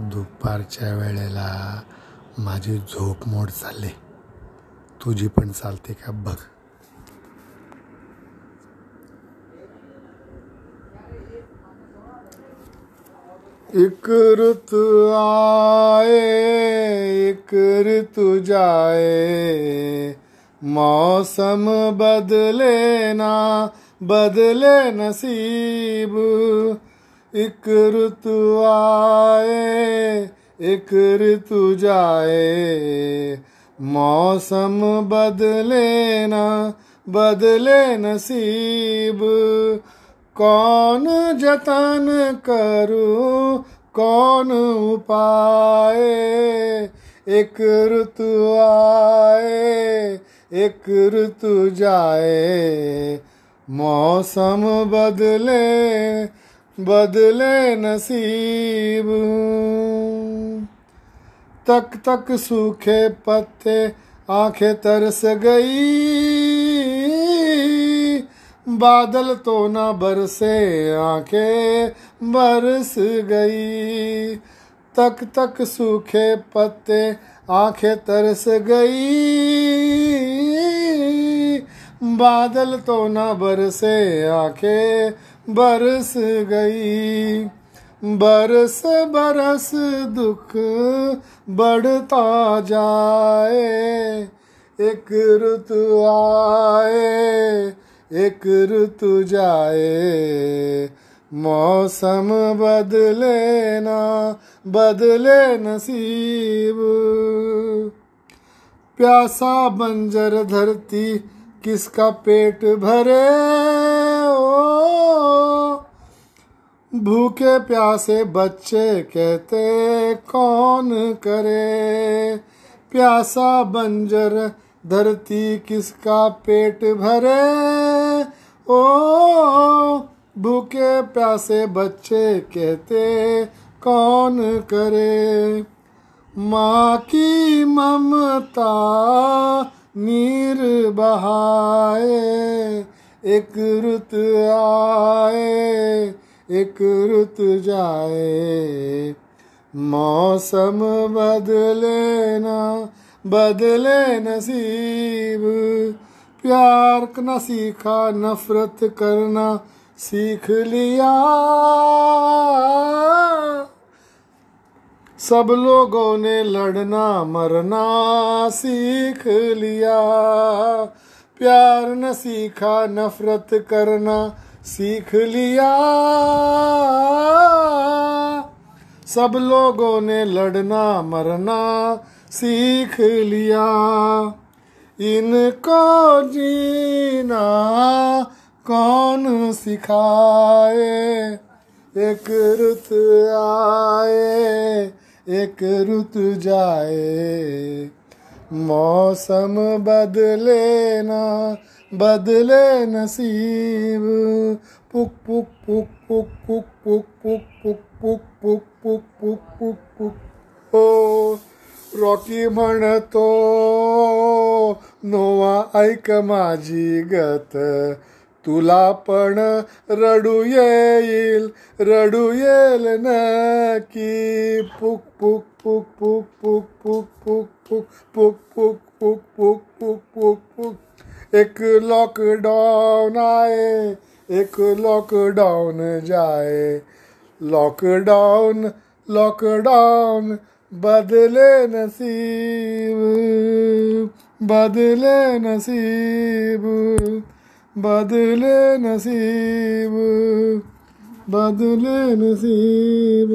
दुपारच्या वेळेला माझी झोप मोड चालली. तुझी पण चालते का बघ. एक ऋतु आए, एक ऋतु जाए, मौसम बदले ना, बदले नसीब. एक ऋतु आए, एक ऋतु जाए। मौसम बदले ना, बदले नसीब। कौन जतन करूँ, कौन उपाय एक ऋतु आए, एक ऋतु जाए। मौसम बदले बदले नसीब। तक तक सूखे पत्ते आँखें तरस गई। बादल तो न बरसे, आँखें बरस गई। तक तक सूखे पत्ते आँखें तरस गई। बादल तो न बरसे, आँखें बरस गई। बरस बरस दुख बढ़ता जाए। एक ऋतु आए, एक ऋतु जाए। मौसम बदले ना, बदले नसीब। प्यासा बंजर धरती किसका पेट भरे? ओ भूखे प्यासे बच्चे कहते, कौन करे? प्यासा बंजर धरती किसका पेट भरे? ओ, भूखे प्यासे बच्चे कहते, कौन करे? माँ की ममता नीर बहाए, एक रुत आए। एक रुत जाए, मौसम बदले ना, बदले नसीब। प्यार न सीखा, नफरत करना सीख लिया। सब लोगों ने लड़ना, मरना सीख लिया। प्यार न सीखा, नफरत करना सीख लिया। सब लोगों ने लड़ना, मरना सीख लिया। इनको जीना कौन सिखाए? एक रुत आए, एक रुत जाए। मौसम बदले ना बदले नसीब पुक पुक पुक पुक पुक पुक पुक पुक पुक पुक पुक पुक पुक पुक ओ रॉकी म्हणतो नोवा ऐक माझी गत तुला पण रडू येईल रडू येईल नकी पुक पुक पुक पुक पुक पुक पुक पुक पुक पुक पुक पुक पुक पुक पुक एक लॉकडाउन आए, एक लॉकडाउन जाए। लॉकडाउन लॉकडाउन बदले नसीब बदले नसीब बदले नसीब बदले नसीब।